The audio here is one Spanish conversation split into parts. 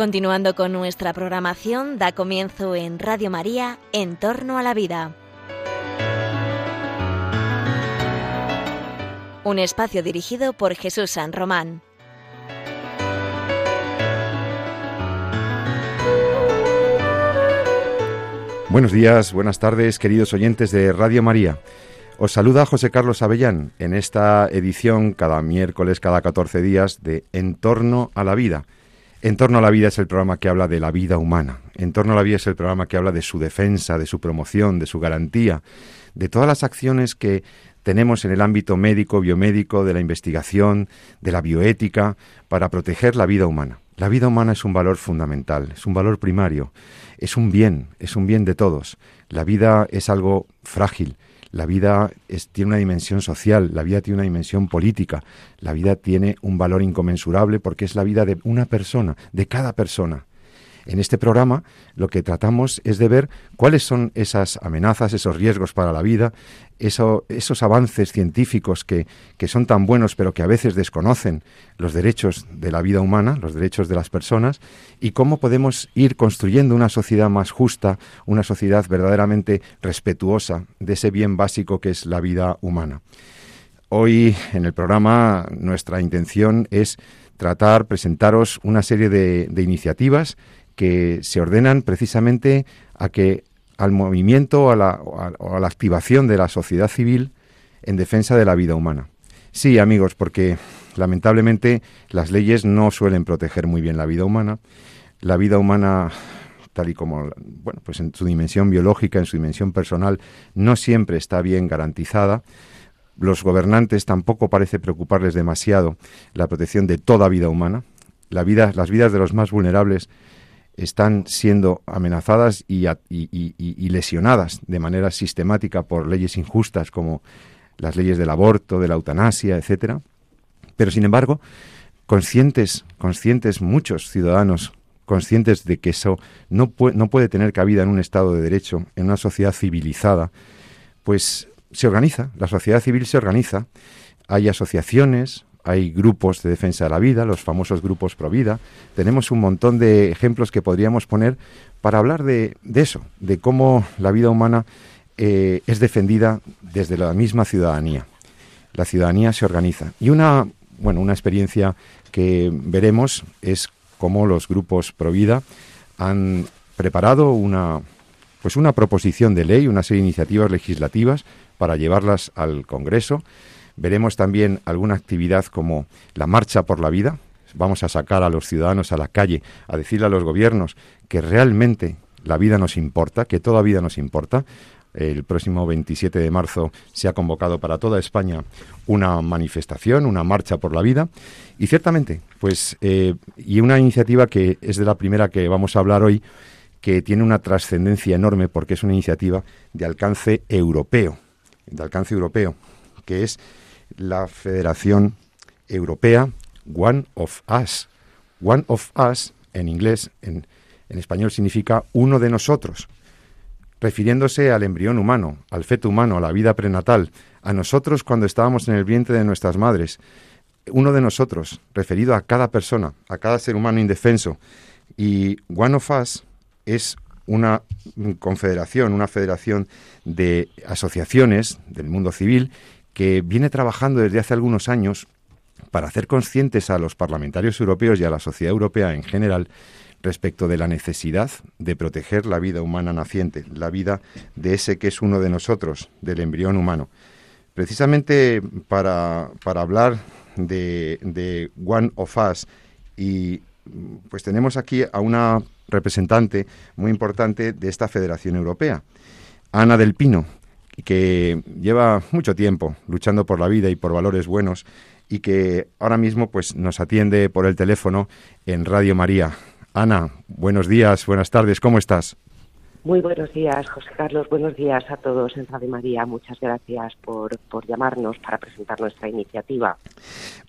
Continuando con nuestra programación, da comienzo en Radio María, En torno a la vida. Un espacio dirigido por Jesús San Román. Buenos días, buenas tardes, queridos oyentes de Radio María. Os saluda José Carlos Avellán en esta edición cada miércoles, cada 14 días de En torno a la vida en torno a la vida es el programa que habla de la vida humana. En torno a la vida es el programa que habla de su defensa, de su promoción, de su garantía, de todas las acciones que tenemos en el ámbito médico, biomédico, de la investigación, de la bioética, para proteger la vida humana. La vida humana es un valor fundamental, es un valor primario, es un bien, es un bien de todos. La vida es algo frágil, la vida tiene una dimensión social, la vida tiene una dimensión política, la vida tiene un valor inconmensurable porque es la vida de una persona, de cada persona. En este programa lo que tratamos es de ver cuáles son esas amenazas, esos riesgos para la vida, esos avances científicos que, que son tan buenos pero que a veces desconocen los derechos de la vida humana, los derechos de las personas, y cómo podemos ir construyendo una sociedad más justa, una sociedad verdaderamente respetuosa de ese bien básico que es la vida humana. Hoy en el programa nuestra intención es tratar, presentaros una serie de, de iniciativas que se ordenan precisamente a que al movimiento o a, la, a la activación de la sociedad civil en defensa de la vida humana. Sí, amigos, porque lamentablemente las leyes no suelen proteger muy bien la vida humana. La vida humana tal y como, bueno, pues en su dimensión biológica, en su dimensión personal, no siempre está bien garantizada. Los gobernantes tampoco parece preocuparles demasiado la protección de toda vida humana. La vida, las vidas de los más vulnerables están siendo amenazadas y, lesionadas de manera sistemática por leyes injustas como las leyes del aborto, de la eutanasia, etcétera. Pero sin embargo, conscientes, conscientes muchos ciudadanos conscientes de que eso no, no puede tener cabida en un Estado de Derecho, en una sociedad civilizada, pues se organiza, la sociedad civil se organiza, hay asociaciones, hay grupos de defensa de la vida, los famosos grupos pro vida. Tenemos un montón de ejemplos que podríamos poner para hablar de, eso, de cómo la vida humana eh, es defendida desde la misma ciudadanía. La ciudadanía se organiza. Y una, bueno, una experiencia que veremos es cómo los grupos pro vida han preparado una, pues una proposición de ley, una serie de iniciativas legislativas para llevarlas al Congreso Veremos también alguna actividad como la Marcha por la Vida. Vamos a sacar a los ciudadanos a la calle, a decirle a los gobiernos que realmente la vida nos importa, que toda vida nos importa. El próximo 27 de marzo se ha convocado para toda España una manifestación, una marcha por la vida. Y ciertamente, pues, eh, y una iniciativa que es de la primera que vamos a hablar hoy, que tiene una trascendencia enorme porque es una iniciativa de alcance europeo, de alcance europeo, que es la Federación Europea One of Us. One of Us, en inglés, en, español significa uno de nosotros, refiriéndose al embrión humano, al feto humano, a la vida prenatal, a nosotros cuando estábamos en el vientre de nuestras madres. Uno de nosotros, referido a cada persona, a cada ser humano indefenso. Y One of Us es una confederación, una federación de asociaciones del mundo civil que viene trabajando desde hace algunos años para hacer conscientes a los parlamentarios europeos y a la sociedad europea en general respecto de la necesidad de proteger la vida humana naciente, la vida de ese que es uno de nosotros, del embrión humano. Precisamente para, hablar de, de One of Us y pues tenemos aquí a una representante muy importante de esta Federación Europea, Ana del Pino, que lleva mucho tiempo luchando por la vida y por valores buenos y que ahora mismo pues nos atiende por el teléfono en Radio María. Ana, buenos días, buenas tardes, ¿cómo estás? Muy buenos días, José Carlos. Buenos días a todos en Radio María. Muchas gracias por, por, llamarnos para presentar nuestra iniciativa.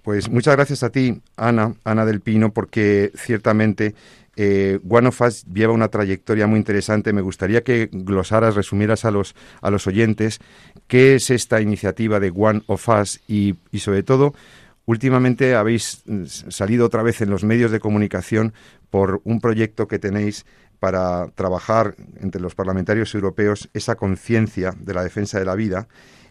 Pues muchas gracias a ti, Ana, Ana del Pino, porque ciertamente One of Us lleva una trayectoria muy interesante. Me gustaría que glosaras, resumieras a los, a los oyentes qué es esta iniciativa de One of Us y, sobre todo últimamente habéis mm, salido otra vez en los medios de comunicación por un proyecto que tenéis para trabajar entre los parlamentarios europeos esa conciencia de la defensa de la vida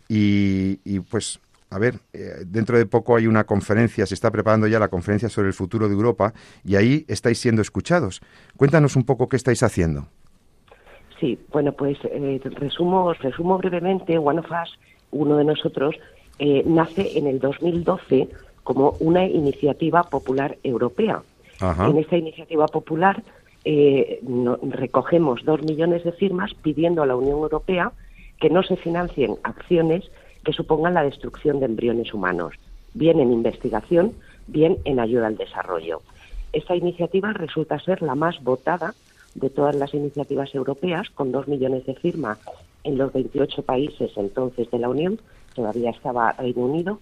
y, y pues a ver, eh, dentro de poco hay una conferencia, se está preparando ya la conferencia sobre el futuro de Europa y ahí estáis siendo escuchados. Cuéntanos un poco qué estáis haciendo. Sí, bueno, pues eh, resumo, resumo brevemente. One of Us, uno de nosotros, eh, nace en el 2012 como una iniciativa popular europea. En esta iniciativa popular recogemos dos millones de firmas pidiendo a la Unión Europea que no se financien acciones que supongan la destrucción de embriones humanos, bien en investigación, bien en ayuda al desarrollo. Esta iniciativa resulta ser la más votada de todas las iniciativas europeas, con dos millones de firmas en los 28 países entonces de la Unión, todavía estaba Reino Unido,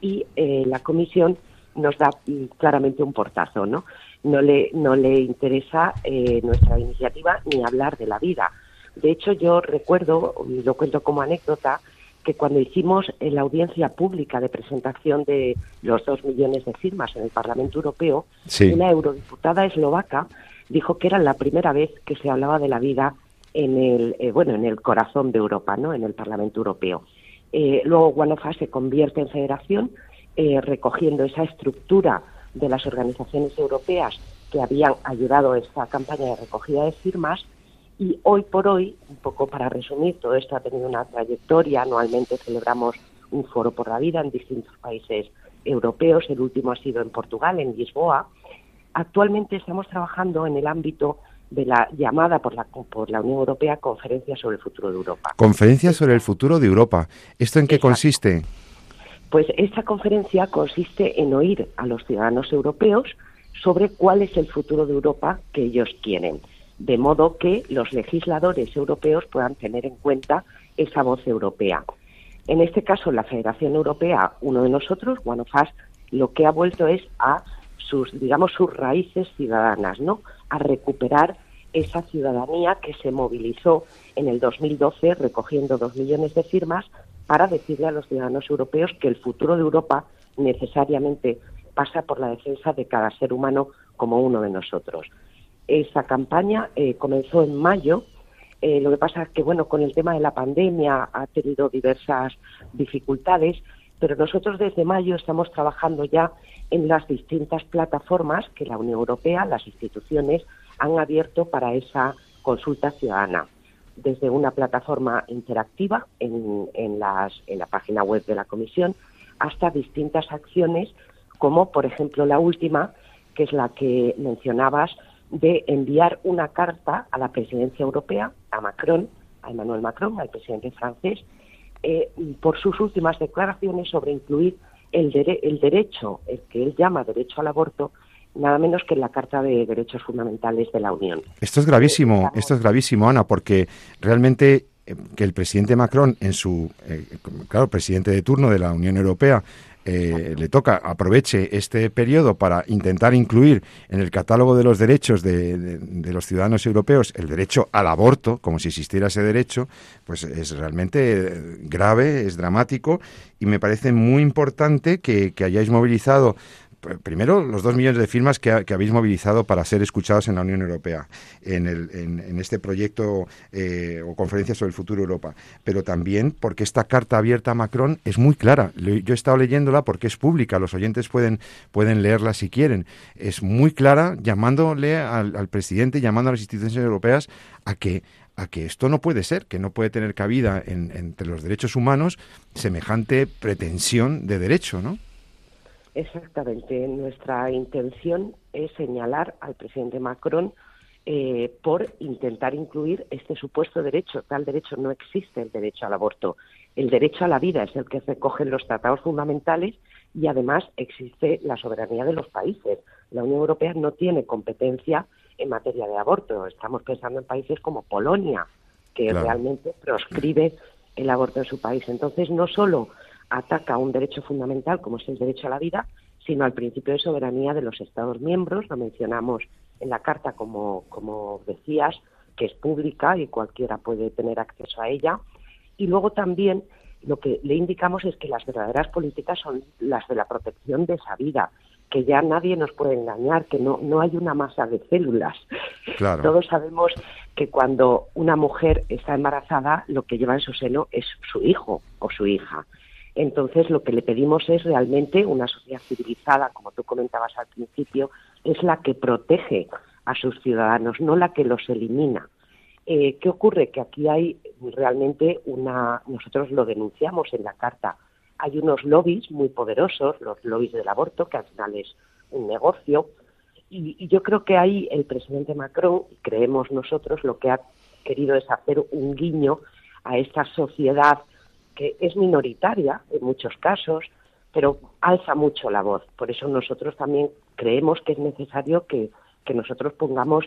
y eh, la Comisión nos da mm, claramente un portazo, ¿no? No le, no le interesa eh, nuestra iniciativa ni hablar de la vida. De hecho, yo recuerdo, y lo cuento como anécdota, que cuando hicimos la audiencia pública de presentación de los dos millones de firmas en el Parlamento Europeo, una eurodiputada eslovaca dijo que era la primera vez que se hablaba de la vida en el eh, bueno en el corazón de Europa, no, en el Parlamento Europeo. Eh, luego Guanofa se convierte en federación, eh, recogiendo esa estructura de las organizaciones europeas que habían ayudado a esta campaña de recogida de firmas y hoy por hoy, un poco para resumir, todo esto ha tenido una trayectoria. Anualmente celebramos un foro por la vida en distintos países europeos. El último ha sido en Portugal, en Lisboa. Actualmente estamos trabajando en el ámbito de la llamada por la, por la Unión Europea Conferencia sobre el Futuro de Europa. Conferencia sobre el Futuro de Europa. ¿Esto en qué consiste? Pues esta conferencia consiste en oír a los ciudadanos europeos sobre cuál es el futuro de Europa que ellos quieren de modo que los legisladores europeos puedan tener en cuenta esa voz europea. En este caso, la Federación Europea, uno de nosotros, One lo que ha vuelto es a sus, digamos, sus raíces ciudadanas, ¿no? A recuperar esa ciudadanía que se movilizó en el 2012 recogiendo dos millones de firmas para decirle a los ciudadanos europeos que el futuro de Europa necesariamente pasa por la defensa de cada ser humano como uno de nosotros. Esa campaña eh, comenzó en mayo. Eh, lo que pasa es que, bueno, con el tema de la pandemia ha tenido diversas dificultades, pero nosotros desde mayo estamos trabajando ya en las distintas plataformas que la Unión Europea, las instituciones, han abierto para esa consulta ciudadana. Desde una plataforma interactiva en, en, las, en la página web de la Comisión hasta distintas acciones, como por ejemplo la última, que es la que mencionabas, de enviar una carta a la presidencia europea, a Macron, a Emmanuel Macron, al presidente francés, eh, por sus últimas declaraciones sobre incluir el, el derecho, el que él llama derecho al aborto, nada menos que en la Carta de Derechos Fundamentales de la Unión. Esto es gravísimo, esto es gravísimo, Ana, porque realmente eh, que el presidente Macron, en su, eh, claro, presidente de turno de la Unión Europea, eh, le toca aproveche este periodo para intentar incluir en el catálogo de los derechos de, los ciudadanos europeos el derecho al aborto, como si existiera ese derecho, pues es realmente grave, es dramático y me parece muy importante que hayáis movilizado primero, los dos millones de firmas que, habéis movilizado para ser escuchados en la Unión Europea, en, el, en, este proyecto eh, o conferencia sobre el futuro de Europa, pero también porque esta carta abierta a Macron es muy clara. Yo he estado leyéndola porque es pública, los oyentes pueden, pueden leerla si quieren. Es muy clara llamándole al, presidente, llamando a las instituciones europeas a que a que esto no puede ser, que no puede tener cabida entre los derechos humanos semejante pretensión de derecho, ¿no? Exactamente. Nuestra intención es señalar al presidente Macron eh, por intentar incluir este supuesto derecho. Tal derecho no existe el derecho al aborto. El derecho a la vida es el que recogen los tratados fundamentales y además existe la soberanía de los países. La Unión Europea no tiene competencia en materia de aborto. Estamos pensando en países como Polonia, que realmente proscribe el aborto en su país. Entonces, no solo ataca a un derecho fundamental como es el derecho a la vida, sino al principio de soberanía de los Estados miembros. Lo mencionamos en la Carta, como, como decías, que es pública y cualquiera puede tener acceso a ella. Y luego también lo que le indicamos es que las verdaderas políticas son las de la protección de esa vida, que ya nadie nos puede engañar, que no, no hay una masa de células. Todos sabemos que cuando una mujer está embarazada, lo que lleva en su seno es su hijo o su hija. Entonces, lo que le pedimos es realmente una sociedad civilizada, como tú comentabas al principio, es la que protege a sus ciudadanos, no la que los elimina. Eh, ¿Qué ocurre? Que aquí hay realmente una, nosotros lo denunciamos en la carta, hay unos lobbies muy poderosos, los lobbies del aborto, que al final es un negocio, y, y yo creo que ahí el presidente Macron, creemos nosotros, lo que ha querido es hacer un guiño a esta sociedad que es minoritaria en muchos casos, pero alza mucho la voz. Por eso nosotros también creemos que es necesario que, nosotros pongamos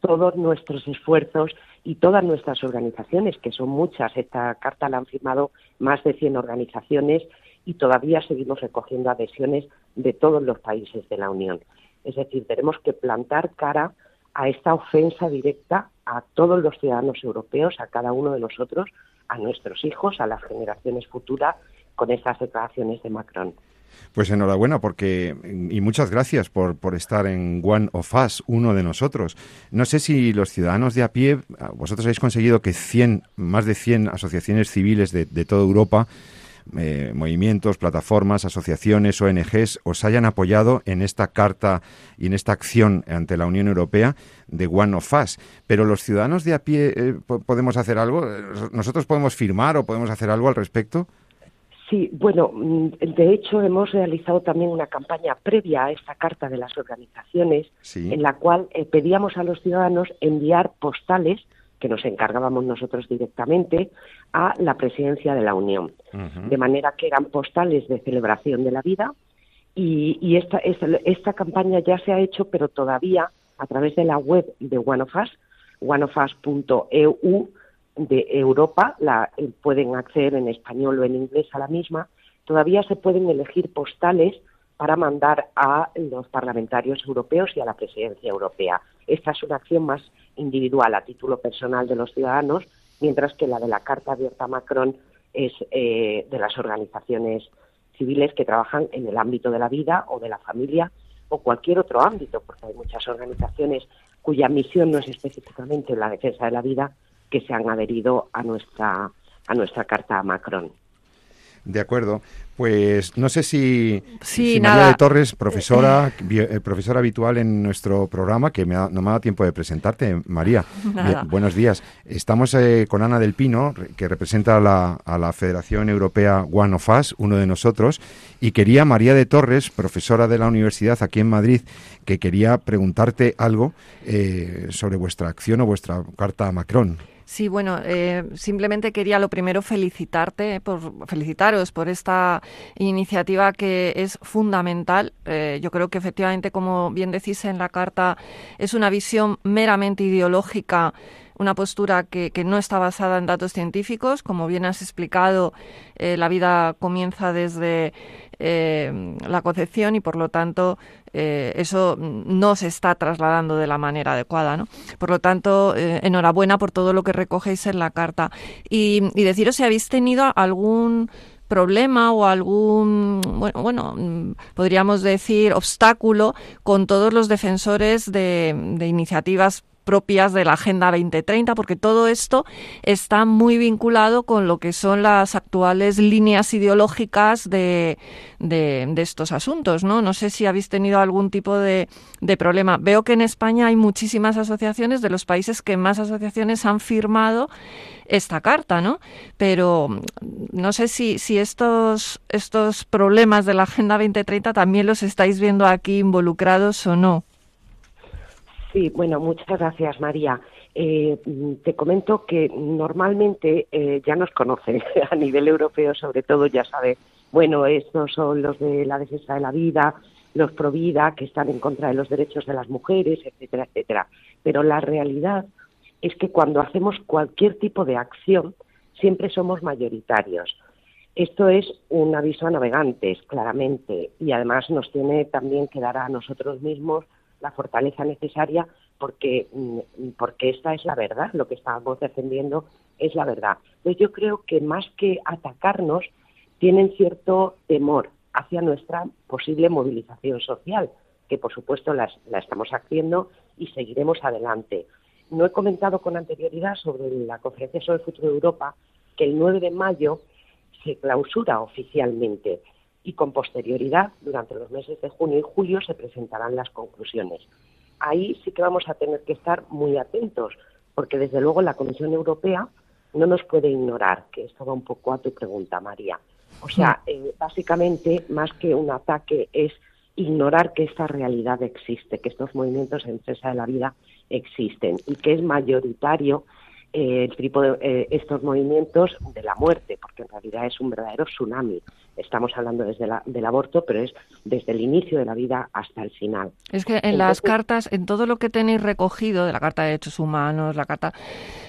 todos nuestros esfuerzos y todas nuestras organizaciones, que son muchas, esta carta la han firmado más de 100 organizaciones y todavía seguimos recogiendo adhesiones de todos los países de la Unión. Es decir, tenemos que plantar cara a esta ofensa directa a todos los ciudadanos europeos, a cada uno de nosotros, a nuestros hijos, a las generaciones futuras, con estas declaraciones de Macron. Pues enhorabuena porque y muchas gracias por, por, estar en One of Us, uno de nosotros. No sé si los ciudadanos de a pie, vosotros habéis conseguido que 100, más de 100 asociaciones civiles de, de toda Europa eh, movimientos, plataformas, asociaciones, ONGs os hayan apoyado en esta carta y en esta acción ante la Unión Europea de One of Us. Pero los ciudadanos de a pie eh, podemos hacer algo. Nosotros podemos firmar o podemos hacer algo al respecto. Sí, bueno, mm, de hecho hemos realizado también una campaña previa a esta carta de las organizaciones en la cual eh, pedíamos a los ciudadanos enviar postales que nos encargábamos nosotros directamente a la presidencia de la Unión. De manera que eran postales de celebración de la vida y, esta, esta, campaña ya se ha hecho, pero todavía a través de la web de One of Us, oneofus.eu de Europa, la, eh, pueden acceder en español o en inglés a la misma, todavía se pueden elegir postales para mandar a los parlamentarios europeos y a la presidencia europea. Esta es una acción más individual a título personal de los ciudadanos, mientras que la de la Carta Abierta Macron es eh, de las organizaciones civiles que trabajan en el ámbito de la vida o de la familia o cualquier otro ámbito, porque hay muchas organizaciones cuya misión no es específicamente la defensa de la vida que se han adherido a nuestra a nuestra carta a Macron. De acuerdo. Pues no sé si, María de Torres, profesora, eh, profesora habitual en nuestro programa, que me ha, no me ha dado tiempo de presentarte. María, buenos días. Estamos eh, con Ana del Pino, que representa a la, a la, Federación Europea One of Us, uno de nosotros, y quería María de Torres, profesora de la universidad aquí en Madrid, que quería preguntarte algo eh, sobre vuestra acción o vuestra carta a Macron. Sí, bueno, eh, simplemente quería lo primero felicitarte, por, felicitaros por esta iniciativa que es fundamental. Eh, yo creo que efectivamente, como bien decís en la carta, es una visión meramente ideológica una postura que, no está basada en datos científicos. Como bien has explicado, eh, la vida comienza desde eh, la concepción y, por lo tanto, eh, eso no se está trasladando de la manera adecuada. ¿no? Por lo tanto, enhorabuena por todo lo que recogéis en la carta. Y, y deciros si habéis tenido algún problema o algún, bueno, bueno, podríamos decir, obstáculo con todos los defensores de, de iniciativas propias de la Agenda 2030, porque todo esto está muy vinculado con lo que son las actuales líneas ideológicas de, de, estos asuntos, ¿no? No sé si habéis tenido algún tipo de, de, problema. Veo que en España hay muchísimas asociaciones, de los países que más asociaciones han firmado esta carta, ¿no? Pero no sé si, si estos, estos problemas de la Agenda 2030 también los estáis viendo aquí involucrados o no. Sí, bueno, muchas gracias, María. Eh, te comento que normalmente eh, ya nos conoce a nivel europeo, sobre todo, ya sabe, bueno, estos son los de la defensa de la vida, los pro vida, que están en contra de los derechos de las mujeres, etcétera, etcétera. Pero la realidad es que cuando hacemos cualquier tipo de acción, siempre somos mayoritarios. Esto es un aviso a navegantes, claramente, y además nos tiene también que dar a nosotros mismos la fortaleza necesaria porque, mm, porque esta es la verdad, lo que estábamos defendiendo es la verdad. Entonces yo creo que más que atacarnos, tienen cierto temor hacia nuestra posible movilización social, que por supuesto la, estamos haciendo y seguiremos adelante. No he comentado con anterioridad sobre la conferencia sobre el futuro de Europa que el 9 de mayo se clausura oficialmente y con posterioridad, durante los meses de junio y julio, se presentarán las conclusiones. Ahí sí que vamos a tener que estar muy atentos, porque desde luego la Comisión Europea no nos puede ignorar, que esto va un poco a tu pregunta, María. O sea, eh, básicamente, más que un ataque, es ignorar que esta realidad existe, que estos movimientos en defensa de la vida existen y que es mayoritario eh, el tipo de eh, estos movimientos de la muerte, porque en realidad es un verdadero tsunami. Estamos hablando desde del aborto, pero es desde el inicio de la vida hasta el final. Es que en las cartas, en todo lo que tenéis recogido de la Carta de Derechos Humanos, la Carta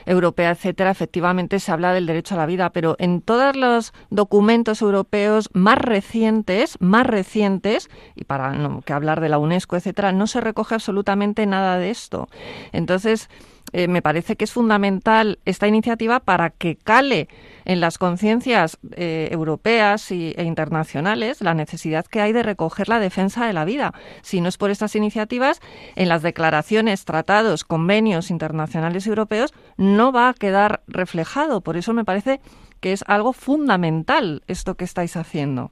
Europea, etcétera, efectivamente se habla del derecho a la vida, pero en todos los documentos europeos más recientes, más recientes, y para no que hablar de la UNESCO, etcétera, no se recoge absolutamente nada de esto. Entonces, eh, me parece que es fundamental esta iniciativa para que cale en las conciencias eh, europeas y, e internacionales la necesidad que hay de recoger la defensa de la vida. Si no es por estas iniciativas, en las declaraciones, tratados, convenios internacionales europeos no va a quedar reflejado. Por eso me parece que es algo fundamental esto que estáis haciendo.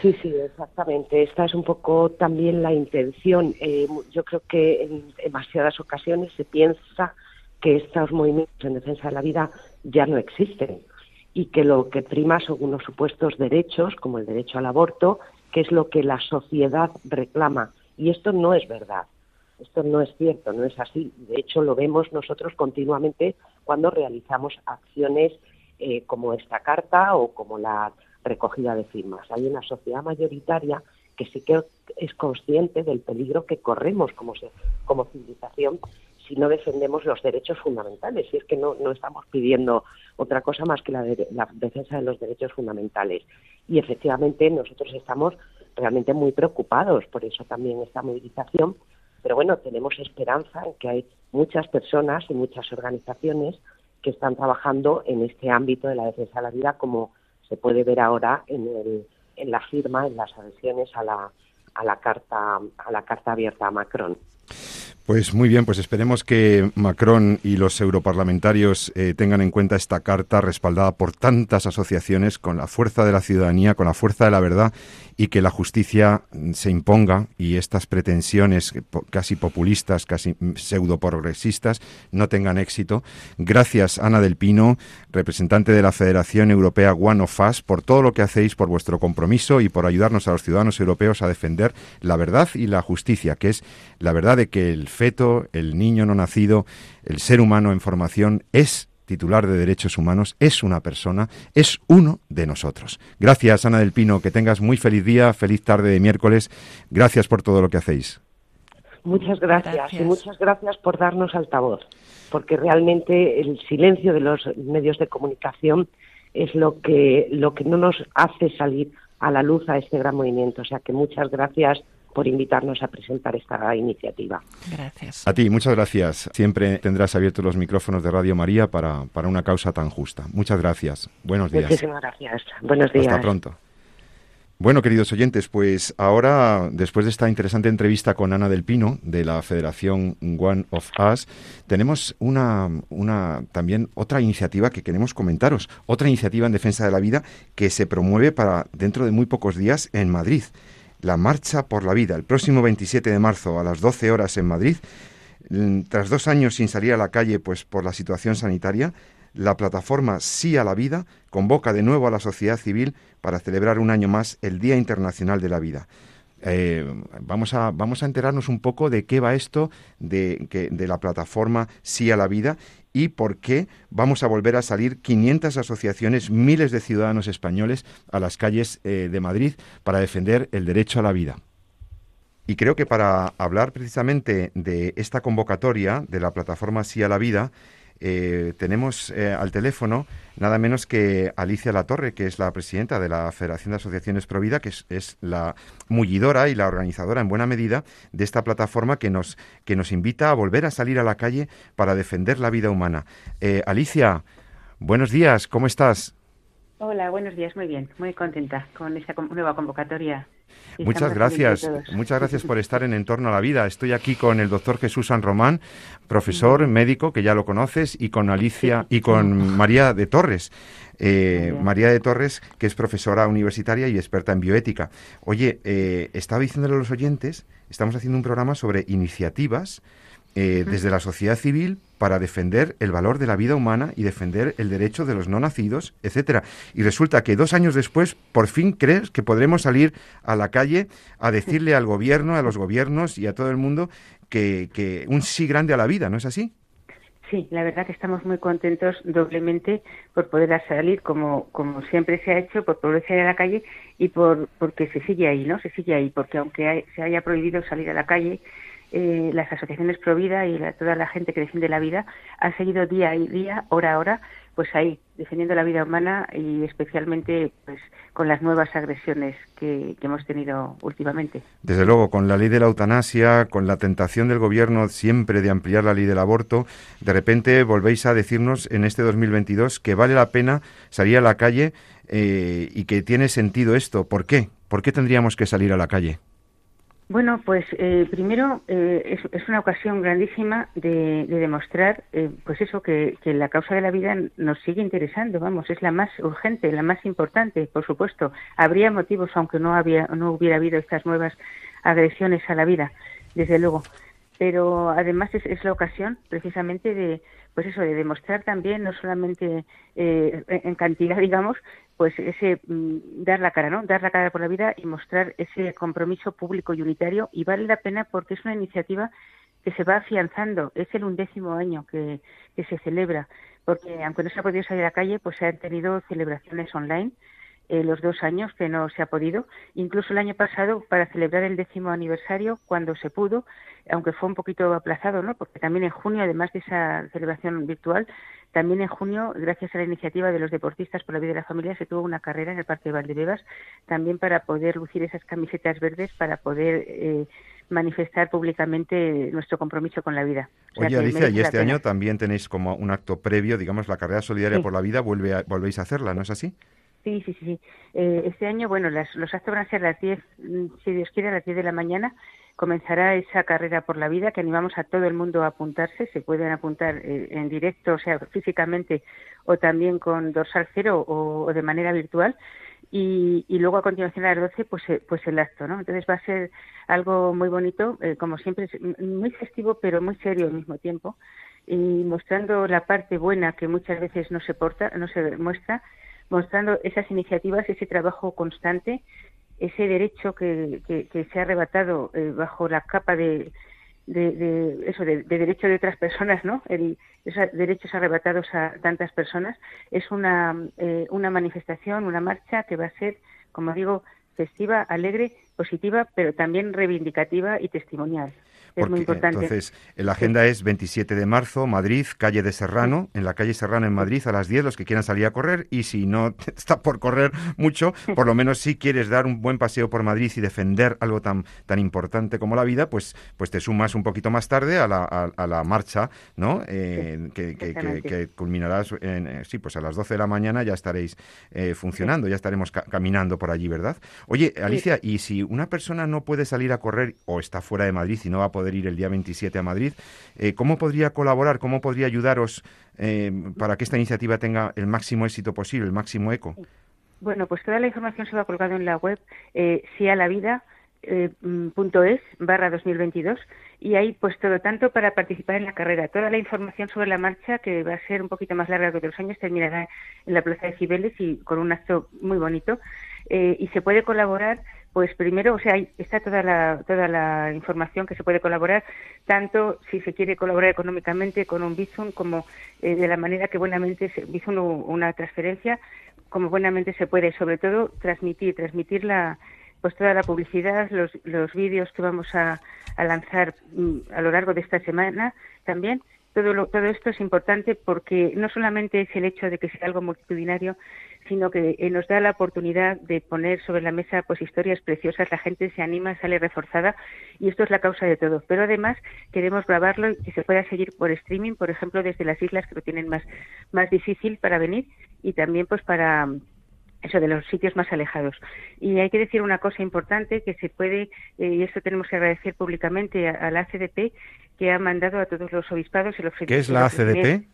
Sí, sí, exactamente. Esta es un poco también la intención. Eh, yo creo que en demasiadas ocasiones se piensa que estos movimientos en defensa de la vida ya no existen y que lo que prima son unos supuestos derechos, como el derecho al aborto, que es lo que la sociedad reclama. Y esto no es verdad. Esto no es cierto, no es así. De hecho, lo vemos nosotros continuamente cuando realizamos acciones eh, como esta carta o como la recogida de firmas. Hay una sociedad mayoritaria que sí que es consciente del peligro que corremos como, como civilización si no defendemos los derechos fundamentales. Y es que no, no estamos pidiendo otra cosa más que la, la defensa de los derechos fundamentales. Y efectivamente nosotros estamos realmente muy preocupados por eso también esta movilización. Pero bueno, tenemos esperanza en que hay muchas personas y muchas organizaciones que están trabajando en este ámbito de la defensa de la vida como se puede ver ahora en, la firma, en las adhesiones a la, a la carta a la carta abierta a Macron. Pues muy bien, pues esperemos que Macron y los europarlamentarios eh, tengan en cuenta esta carta respaldada por tantas asociaciones con la fuerza de la ciudadanía, con la fuerza de la verdad y que la justicia se imponga y estas pretensiones casi populistas, casi pseudo progresistas no tengan éxito. Gracias, Ana del Pino, representante de la Federación Europea One of Us, por todo lo que hacéis, por vuestro compromiso y por ayudarnos a los ciudadanos europeos a defender la verdad y la justicia, que es la verdad de que el feto, el niño no nacido, el ser humano en formación es titular de derechos humanos, es una persona, es uno de nosotros. Gracias, Ana del Pino, que tengas muy feliz día, feliz tarde de miércoles. Gracias por todo lo que hacéis. Muchas gracias, y muchas gracias por darnos altavoz, porque realmente el silencio de los medios de comunicación es lo que, lo que no nos hace salir a la luz a este gran movimiento. O sea que muchas gracias por invitarnos a presentar esta iniciativa. Gracias. A ti, muchas gracias. Siempre tendrás abiertos los micrófonos de Radio María para, para una causa tan justa. Muchas gracias. Buenos días. Muchísimas gracias. Buenos días. Hasta pronto. Bueno, queridos oyentes, pues ahora, después de esta interesante entrevista con Ana del Pino, de la Federación One of Us, tenemos una, una, también otra iniciativa que queremos comentaros, otra iniciativa en defensa de la vida que se promueve para dentro de muy pocos días en Madrid la Marcha por la Vida, el próximo 27 de marzo a las 12 horas en Madrid. Mm, tras dos años sin salir a la calle pues por la situación sanitaria, la plataforma Sí a la Vida convoca de nuevo a la sociedad civil para celebrar un año más el Día Internacional de la Vida. Eh, vamos, a, vamos a enterarnos un poco de qué va esto de, que, de la plataforma Sí a la Vida y por qué vamos a volver a salir 500 asociaciones, miles de ciudadanos españoles a las calles eh, de Madrid para defender el derecho a la vida. Y creo que para hablar precisamente de esta convocatoria de la plataforma Sí a la Vida, eh, tenemos eh, al teléfono nada menos que Alicia Latorre, que es la presidenta de la Federación de Asociaciones Provida, que es, la mullidora y la organizadora en buena medida de esta plataforma que nos, que nos invita a volver a salir a la calle para defender la vida humana. Eh, Alicia, Buenos días, ¿cómo estás? Hola, buenos días, muy bien, muy contenta con esta nueva convocatoria. Muchas gracias, muchas gracias por estar en Entorno a la Vida. Estoy aquí con el doctor Jesús San Román, profesor médico, que ya lo conoces, y con Alicia y con María de Torres. Eh, María de Torres, que es profesora universitaria y experta en bioética. Oye, eh, estaba diciéndole a los oyentes, estamos haciendo un programa sobre iniciativas eh, desde la sociedad civil para defender el valor de la vida humana y defender el derecho de los no nacidos, etcétera. Y resulta que dos años después, por fin crees que podremos salir a la calle a decirle al gobierno, a los gobiernos y a todo el mundo que, que un sí grande a la vida, ¿no es así? Sí, la verdad que estamos muy contentos doblemente por poder salir como, como siempre se ha hecho, por poder salir a la calle y por porque se sigue ahí, ¿no? Se sigue ahí, porque aunque se haya prohibido salir a la calle, eh, las asociaciones Pro Vida y toda la gente que defiende la vida han seguido día y día, hora a hora, pues ahí, defendiendo la vida humana y especialmente pues con las nuevas agresiones que, hemos tenido últimamente. Desde luego, con la ley de la eutanasia, con la tentación del gobierno siempre de ampliar la ley del aborto, de repente volvéis a decirnos en este 2022 que vale la pena salir a la calle eh, y que tiene sentido esto. ¿Por qué? ¿Por qué tendríamos que salir a la calle? Bueno, pues eh, primero eh, es, una ocasión grandísima de, demostrar, eh, pues eso, que, la causa de la vida nos sigue interesando, vamos, es la más urgente, la más importante, por supuesto. Habría motivos, aunque no, había, no hubiera habido estas nuevas agresiones a la vida, desde luego. Pero además es, la ocasión, precisamente, de, pues eso, de demostrar también, no solamente en cantidad, digamos, pues ese mm, dar la cara, ¿no? Dar la cara por la vida y mostrar ese compromiso público y unitario y vale la pena porque es una iniciativa que se va afianzando, es el undécimo año que, que se celebra, porque aunque no se ha podido salir a la calle, pues se han tenido celebraciones online eh, los dos años que no se ha podido, incluso el año pasado para celebrar el décimo aniversario cuando se pudo, aunque fue un poquito aplazado, ¿no? Porque también en junio, además de esa celebración virtual, también en junio, gracias a la iniciativa de los deportistas por la vida de la familia, se tuvo una carrera en el Parque de Valdebebas, también para poder lucir esas camisetas verdes, para poder eh, manifestar públicamente nuestro compromiso con la vida. Oye, Alicia, y este año también tenéis como un acto previo, digamos, la carrera solidaria por la vida, vuelve volvéis a hacerla, ¿no es así? Sí, sí, sí. Eh, este año, bueno, los actos van a ser a las 10, mm, si Dios quiere, a las 10 de la mañana. Comenzará esa carrera por la vida que animamos a todo el mundo a apuntarse. Se pueden apuntar eh, en directo, o sea, físicamente, o también con dorsal cero o, de manera virtual. Y, luego a continuación a las 12 pues, eh, pues el acto, ¿no? Entonces va a ser algo muy bonito, como siempre, muy festivo pero muy serio al mismo tiempo y mostrando la parte buena que muchas veces no se porta, no se muestra mostrando esas iniciativas, ese trabajo constante, ese derecho que, que, se ha arrebatado eh, bajo la capa de, de, eso de, derecho de otras personas, ¿no? Esos derechos arrebatados a tantas personas es una eh, una manifestación, una marcha que va a ser, como digo, festiva, alegre, positiva, pero también reivindicativa y testimonial. Entonces, la agenda es 27 de marzo, Madrid, calle de Serrano, en la calle Serrano en Madrid a las 10, los que quieran salir a correr, y si no está por correr mucho, por lo menos si quieres dar un buen paseo por Madrid y defender algo tan, tan importante como la vida, pues, pues te sumas un poquito más tarde a la, a, la marcha, ¿no? Eh, que, que, culminará en, eh, sí, pues a las 12 de la mañana ya estaréis eh, funcionando, ya estaremos caminando por allí, ¿verdad? Oye, Alicia, y si una persona no puede salir a correr o está fuera de Madrid y no va a poder poder ir el día 27 a Madrid. Eh, ¿Cómo podría colaborar? ¿Cómo podría ayudaros eh, para que esta iniciativa tenga el máximo éxito posible, el máximo eco? Bueno, pues toda la información se va colgado en la web eh, sialavida.es barra 2022 y ahí pues todo tanto para participar en la carrera. Toda la información sobre la marcha, que va a ser un poquito más larga que otros años, terminará en la Plaza de Cibeles y con un acto muy bonito. y se puede colaborar pues primero, o sea, está toda la, toda la información que se puede colaborar, tanto si se quiere colaborar económicamente con un Bizum, como eh, de la manera que buenamente, se, Bizum una transferencia, como buenamente se puede, sobre todo transmitir, transmitir la, pues toda la publicidad, los, los vídeos que vamos a, a lanzar mm, a lo largo de esta semana también. Todo, todo esto es importante porque no solamente es el hecho de que sea algo multitudinario, sino que eh, nos da la oportunidad de poner sobre la mesa pues historias preciosas, la gente se anima, sale reforzada y esto es la causa de todo. Pero además queremos grabarlo y que se pueda seguir por streaming, por ejemplo, desde las islas que lo tienen más, más difícil para venir y también pues para eso de los sitios más alejados. Y hay que decir una cosa importante que se puede, eh, y esto tenemos que agradecer públicamente a, la ACDP, que ha mandado a todos los obispados el ¿Qué es la ACDP?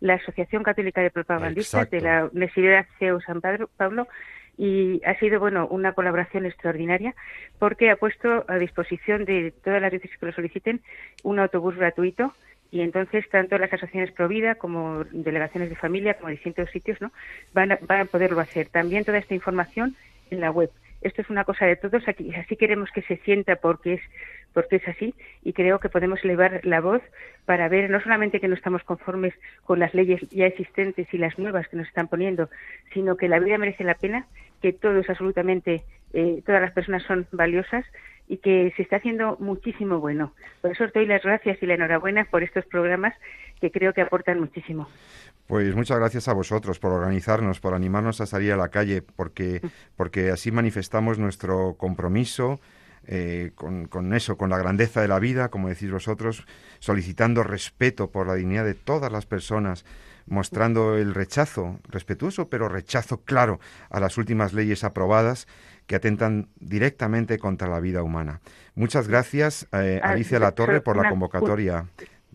La Asociación Católica de Propagandistas de la Universidad CEU San Pablo y ha sido bueno una colaboración extraordinaria porque ha puesto a disposición de todas las veces que lo soliciten un autobús gratuito y entonces tanto las asociaciones Provida como delegaciones de familia como distintos sitios no van a, van a poderlo hacer. También toda esta información en la web esto es una cosa de todos aquí así queremos que se sienta porque es porque es así y creo que podemos elevar la voz para ver no solamente que no estamos conformes con las leyes ya existentes y las nuevas que nos están poniendo sino que la vida merece la pena que todos absolutamente eh, todas las personas son valiosas y que se está haciendo muchísimo bueno. Por eso os doy las gracias y la enhorabuena por estos programas que creo que aportan muchísimo. Pues muchas gracias a vosotros por organizarnos, por animarnos a salir a la calle, porque, porque así manifestamos nuestro compromiso eh, con, con, eso, con la grandeza de la vida, como decís vosotros, solicitando respeto por la dignidad de todas las personas, mostrando el rechazo, respetuoso, pero rechazo claro a las últimas leyes aprobadas que atentan directamente contra la vida humana. Muchas gracias, eh, ah, Alicia Latorre, por la convocatoria.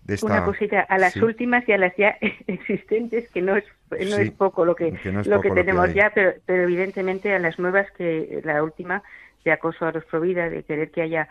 De esta... Una cosita, a las últimas y a las ya existentes, que no es, no es poco lo que, lo que tenemos ya, pero, pero evidentemente a las nuevas, que la última de acoso a los provida, de querer que haya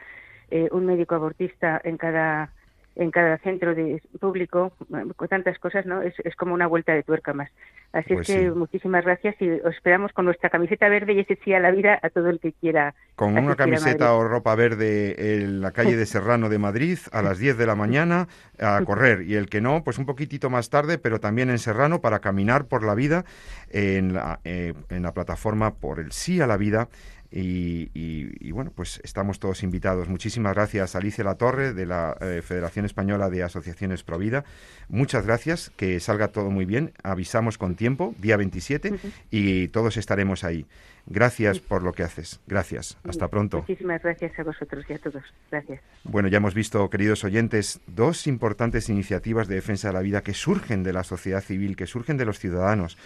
eh, un médico abortista en cada en cada centro de público, con tantas cosas, ¿no? Es, es como una vuelta de tuerca más. Así es pues que muchísimas gracias y os esperamos con nuestra camiseta verde y ese sí a la vida a todo el que quiera. Con una camiseta o ropa verde en la calle de Serrano de Madrid a las 10 de la mañana a correr y el que no, pues un poquitito más tarde, pero también en Serrano para caminar por la vida en la, eh, en la plataforma por el sí a la vida y, bueno, pues estamos todos invitados. Muchísimas gracias, Alicia Latorre, de la eh, Federación Española de Asociaciones Provida. Muchas gracias, que salga todo muy bien. Avisamos con tiempo, día 27, y todos estaremos ahí. Gracias por lo que haces. Gracias. Hasta pronto. Muchísimas gracias a vosotros y a todos. Gracias. Bueno, ya hemos visto, queridos oyentes, dos importantes iniciativas de defensa de la vida que surgen de la sociedad civil, que surgen de los ciudadanos.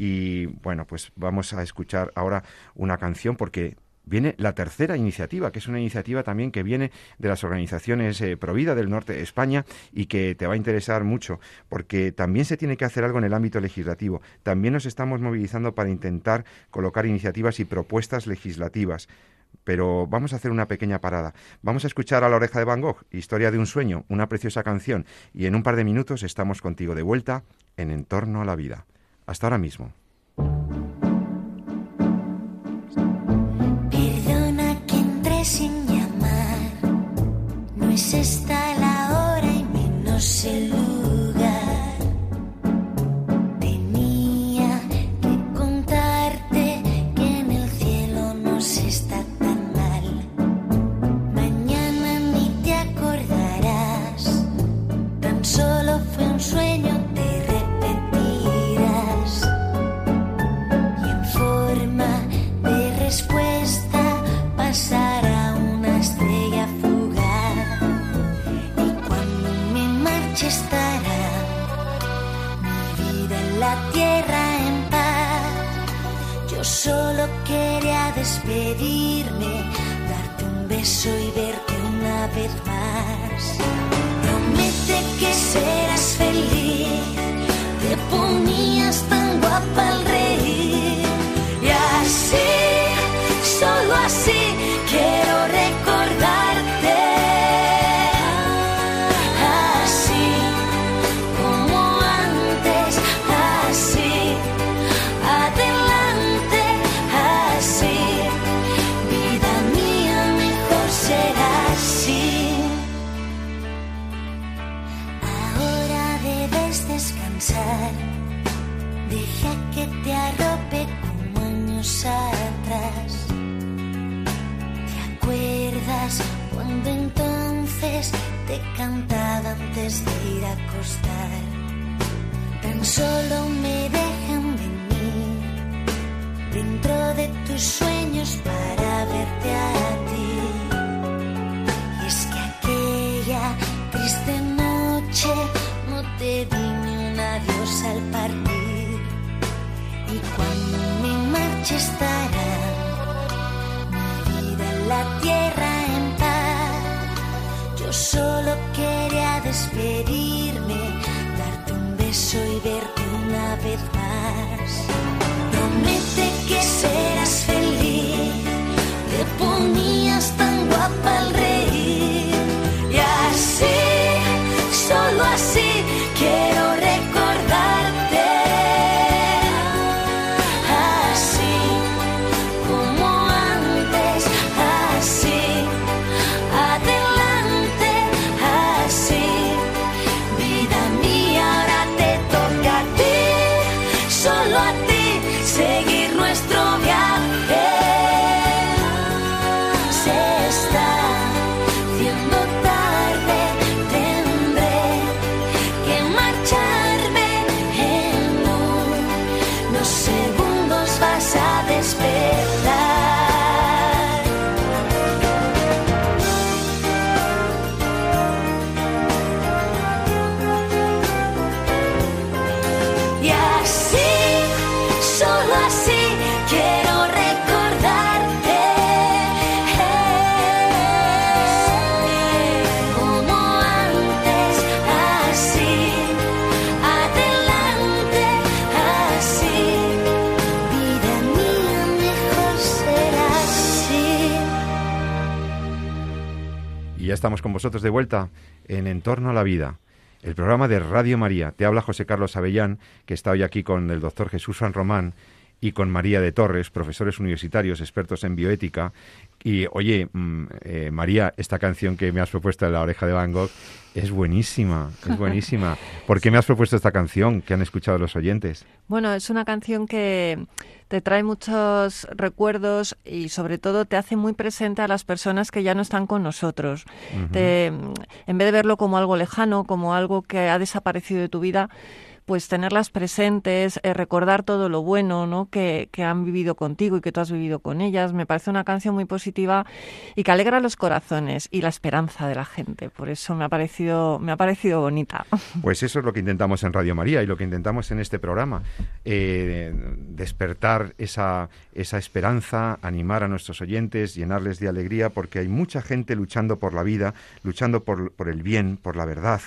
Y bueno, pues vamos a escuchar ahora una canción porque viene la tercera iniciativa, que es una iniciativa también que viene de las organizaciones eh, Provida del norte de España y que te va a interesar mucho, porque también se tiene que hacer algo en el ámbito legislativo. También nos estamos movilizando para intentar colocar iniciativas y propuestas legislativas. Pero vamos a hacer una pequeña parada. Vamos a escuchar a la oreja de Van Gogh, Historia de un sueño, una preciosa canción, y en un par de minutos estamos contigo de vuelta en Entorno a la Vida. Hasta ahora mismo. Perdona que entré sin llamar, no es esta te cantaba antes de ir a acostar. Tan solo me dejan venir dentro de tus sueños para verte a ti. Y es que aquella triste noche no te di ni un adiós al partir. Y cuando mi marcha estará mi vida en la tierra solo quería despedirme, darte un beso y verte una vez más. Promete que serás feliz, te ponías tan guapa al. Estamos con vosotros de vuelta en Entorno a la Vida, el programa de Radio María. Te habla José Carlos Avellán, que está hoy aquí con el doctor Jesús San Román y con María de Torres, profesores universitarios, expertos en bioética. Y oye, mm, eh, María, esta canción que me has propuesto de La Oreja de Van Gogh es buenísima, es buenísima. ¿Por qué me has propuesto esta canción que han escuchado los oyentes? Bueno, es una canción que te trae muchos recuerdos y sobre todo te hace muy presente a las personas que ya no están con nosotros. Te- en vez de verlo como algo lejano, como algo que ha desaparecido de tu vida, pues tenerlas presentes, eh, recordar todo lo bueno ¿no? que, que han vivido contigo y que tú has vivido con ellas. Me parece una canción muy positiva y que alegra los corazones y la esperanza de la gente. Por eso me ha parecido, me ha parecido bonita. Pues eso es lo que intentamos en Radio María y lo que intentamos en este programa. eh, despertar esa, esa esperanza, animar a nuestros oyentes, llenarles de alegría, porque hay mucha gente luchando por la vida, luchando por, por el bien, por la verdad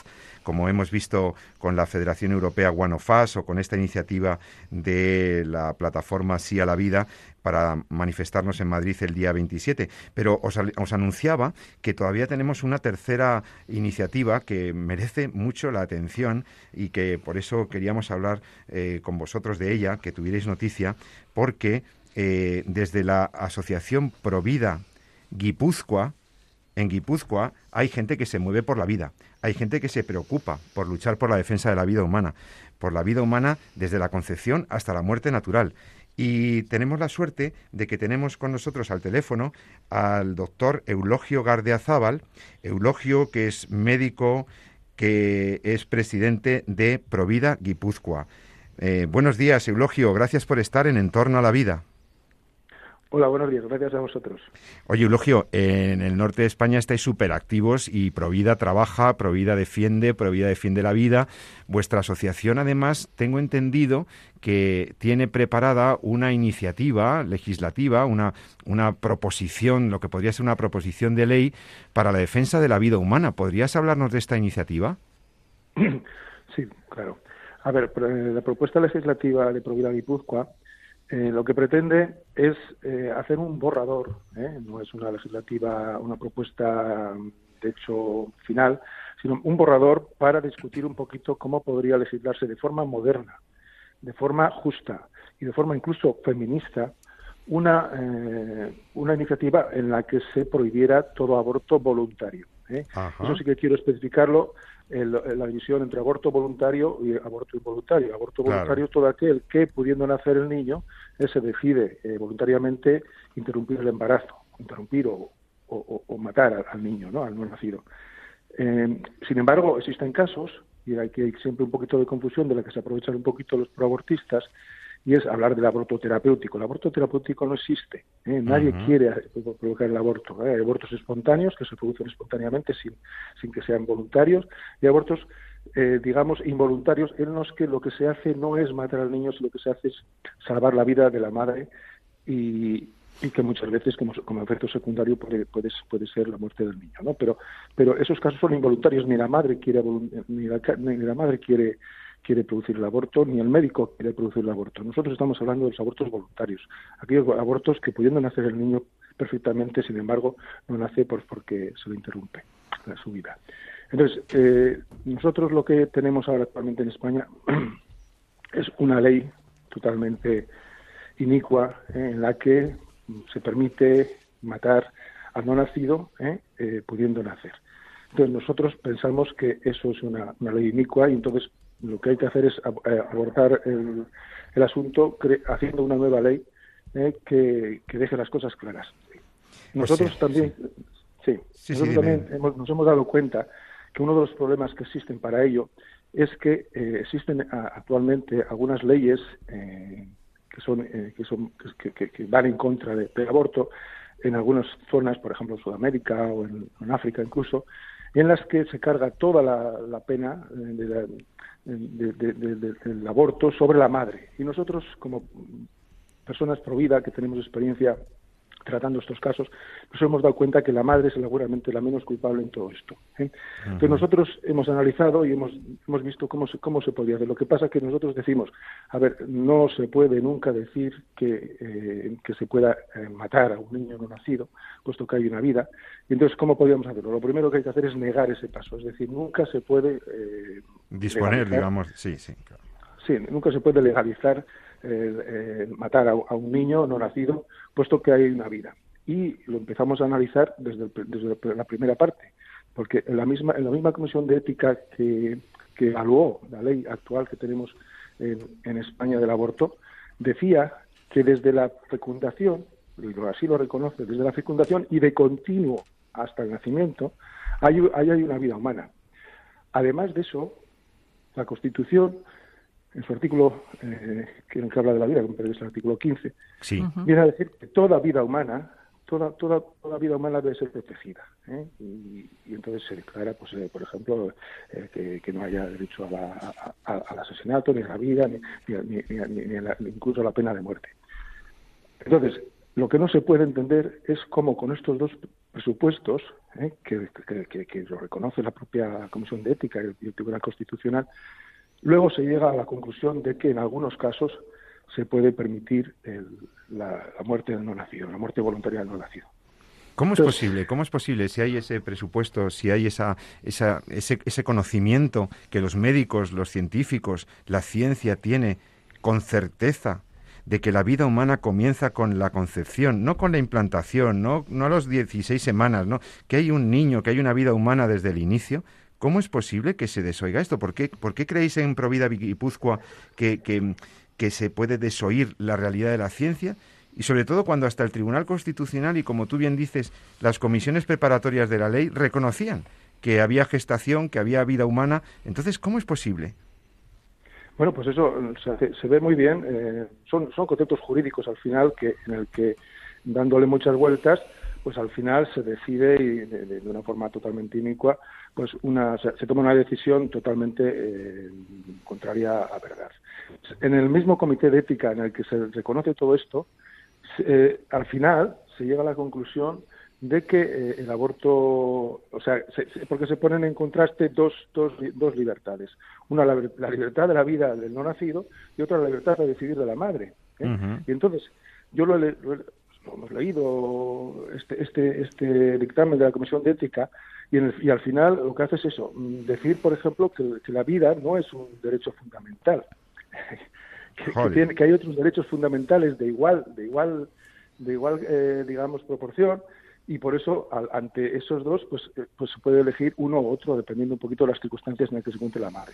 como hemos visto con la Federación Europea One of Us o con esta iniciativa de la plataforma Sí a la Vida para manifestarnos en Madrid el día 27. Pero os, anunciaba que todavía tenemos una tercera iniciativa que merece mucho la atención y que por eso queríamos hablar eh, con vosotros de ella, que tuvierais noticia, porque eh, desde la Asociación Provida Guipúzcoa, en Guipúzcoa hay gente que se mueve por la vida, hay gente que se preocupa por luchar por la defensa de la vida humana, por la vida humana desde la concepción hasta la muerte natural. Y tenemos la suerte de que tenemos con nosotros al teléfono al doctor Eulogio Gardeazábal, Eulogio que es médico, que es presidente de Provida Guipúzcoa. Eh, buenos días, Eulogio, gracias por estar en Entorno a la Vida. Hola, buenos días. Gracias a vosotros. Oye, Eulogio, en el norte de España estáis súper activos y Provida trabaja, Provida defiende, Provida defiende la vida. Vuestra asociación, además, tengo entendido que tiene preparada una iniciativa legislativa, una, una proposición, lo que podría ser una proposición de ley para la defensa de la vida humana. ¿Podrías hablarnos de esta iniciativa? Sí, claro. A ver, eh, la propuesta legislativa de Provida Guipúzcoa eh, lo que pretende es eh, hacer un borrador, ¿eh? no es una legislativa, una propuesta de hecho final, sino un borrador para discutir un poquito cómo podría legislarse de forma moderna, de forma justa y de forma incluso feminista una, eh, una iniciativa en la que se prohibiera todo aborto voluntario. ¿eh? Eso sí que quiero especificarlo, el- la división entre aborto voluntario y aborto involuntario. Aborto Claro. voluntario es todo aquel que, pudiendo nacer el niño, eh, se decide eh, voluntariamente interrumpir el embarazo, interrumpir o, o- matar al, al niño, ¿no? al no nacido. Eh, sin embargo, existen casos, y hay que hay siempre un poquito de confusión de la que se aprovechan un poquito los proabortistas, y es hablar del aborto terapéutico. El aborto terapéutico no existe. ¿eh? Nadie quiere provocar el aborto. ¿eh? Hay abortos espontáneos que se producen espontáneamente sin, sin que sean voluntarios y abortos, eh, digamos, involuntarios en los que lo que se hace no es matar al niño, sino lo que se hace es salvar la vida de la madre y, y que muchas veces como, como efecto secundario puede, puede, puede ser la muerte del niño, ¿no? Pero, pero esos casos son involuntarios, ni la madre quiere, ni la, ni la madre quiere quiere producir el aborto, ni el médico quiere producir el aborto. Nosotros estamos hablando de los abortos voluntarios, aquellos abortos que pudiendo nacer el niño perfectamente, sin embargo, no nace por, porque se le interrumpe su vida. Entonces, eh, nosotros lo que tenemos ahora actualmente en España es una ley totalmente inicua eh, en la que se permite matar al no nacido eh, eh, pudiendo nacer. Entonces nosotros pensamos que eso es una, una ley inicua y entonces lo que hay que hacer es eh, abordar el, asunto haciendo una nueva ley eh, que, deje las cosas claras. Pues nosotros también, sí, nosotros también nos hemos dado cuenta que uno de los problemas que existen para ello es que eh, existen actualmente algunas leyes que son que son que, van en contra del aborto en algunas zonas, por ejemplo en Sudamérica o en, África incluso, en las que se carga toda la, pena de la, del aborto sobre la madre. Y nosotros, como personas pro vida que tenemos experiencia tratando estos casos, nos hemos dado cuenta que la madre es seguramente la menos culpable en todo esto. ¿eh? Entonces nosotros hemos analizado y hemos, hemos visto cómo se, cómo se podía hacer. Lo que pasa es que nosotros decimos, a ver, no se puede nunca decir que, eh, que se pueda eh, matar a un niño no nacido, puesto que hay una vida. Y entonces, ¿cómo podríamos hacerlo? Lo primero que hay que hacer es negar ese paso, es decir, nunca se puede... Disponer, digamos, sí, sí. Sí, nunca se puede legalizar matar a, un niño no nacido, puesto que hay una vida. Y lo empezamos a analizar desde, la primera parte, porque en la misma, en la misma comisión de ética que, que evaluó la ley actual que tenemos en, en España del aborto, decía que desde la fecundación, y así lo reconoce, desde la fecundación y de continuo hasta el nacimiento, hay, hay, hay una vida humana. Además de eso, la Constitución en su artículo, eh, que, habla de la vida, que es el artículo 15, viene a decir que toda vida humana, toda, toda, toda vida humana debe ser protegida. ¿eh? Y, entonces se declara, pues, eh, por ejemplo, eh, que, no haya derecho al asesinato, ni a la vida, ni, ni, incluso a la pena de muerte. Entonces, lo que no se puede entender es cómo con estos dos presupuestos, que, que, lo reconoce la propia Comisión de Ética y el Tribunal Constitucional, Luego se llega a la conclusión de que en algunos casos se puede permitir la, muerte del no nacido, la muerte voluntaria del no nacido. ¿Cómo es posible? ¿Cómo es posible si hay ese presupuesto, si hay esa, esa, ese, ese conocimiento que los médicos, los científicos, la ciencia tiene con certeza de que la vida humana comienza con la concepción, no con la implantación, no, no a los 16 semanas, no, que hay un niño, que hay una vida humana desde el inicio, ¿Cómo es posible que se desoiga esto? ¿Por qué, por qué creéis en Provida Guipúzcoa que, que, se puede desoír la realidad de la ciencia? Y sobre todo cuando hasta el Tribunal Constitucional y, como tú bien dices, las comisiones preparatorias de la ley reconocían que había gestación, que había vida humana. Entonces, ¿cómo es posible? Bueno, pues eso se, ve muy bien. Eh, son, son conceptos jurídicos al final que en el que dándole muchas vueltas pues al final se decide y de, una forma totalmente inicua, pues una, se, toma una decisión totalmente eh, contraria a verdad. En el mismo comité de ética en el que se reconoce todo esto, eh, al final se llega a la conclusión de que eh, el aborto, o sea, porque se ponen en contraste dos, dos, dos libertades. Una, la, libertad de la vida del no nacido y otra, la libertad de decidir de la madre. Y entonces, yo lo, he hemos leído este, este, este dictamen de la Comisión de Ética y, y al final lo que hace es eso, mm, decir, por ejemplo, que, la vida no es un derecho fundamental, que, que, hay otros derechos fundamentales de igual, de igual, de igual, eh, digamos, proporción y por eso ante esos dos pues, eh, pues se puede elegir uno u otro dependiendo un poquito de las circunstancias en las que se encuentre la madre.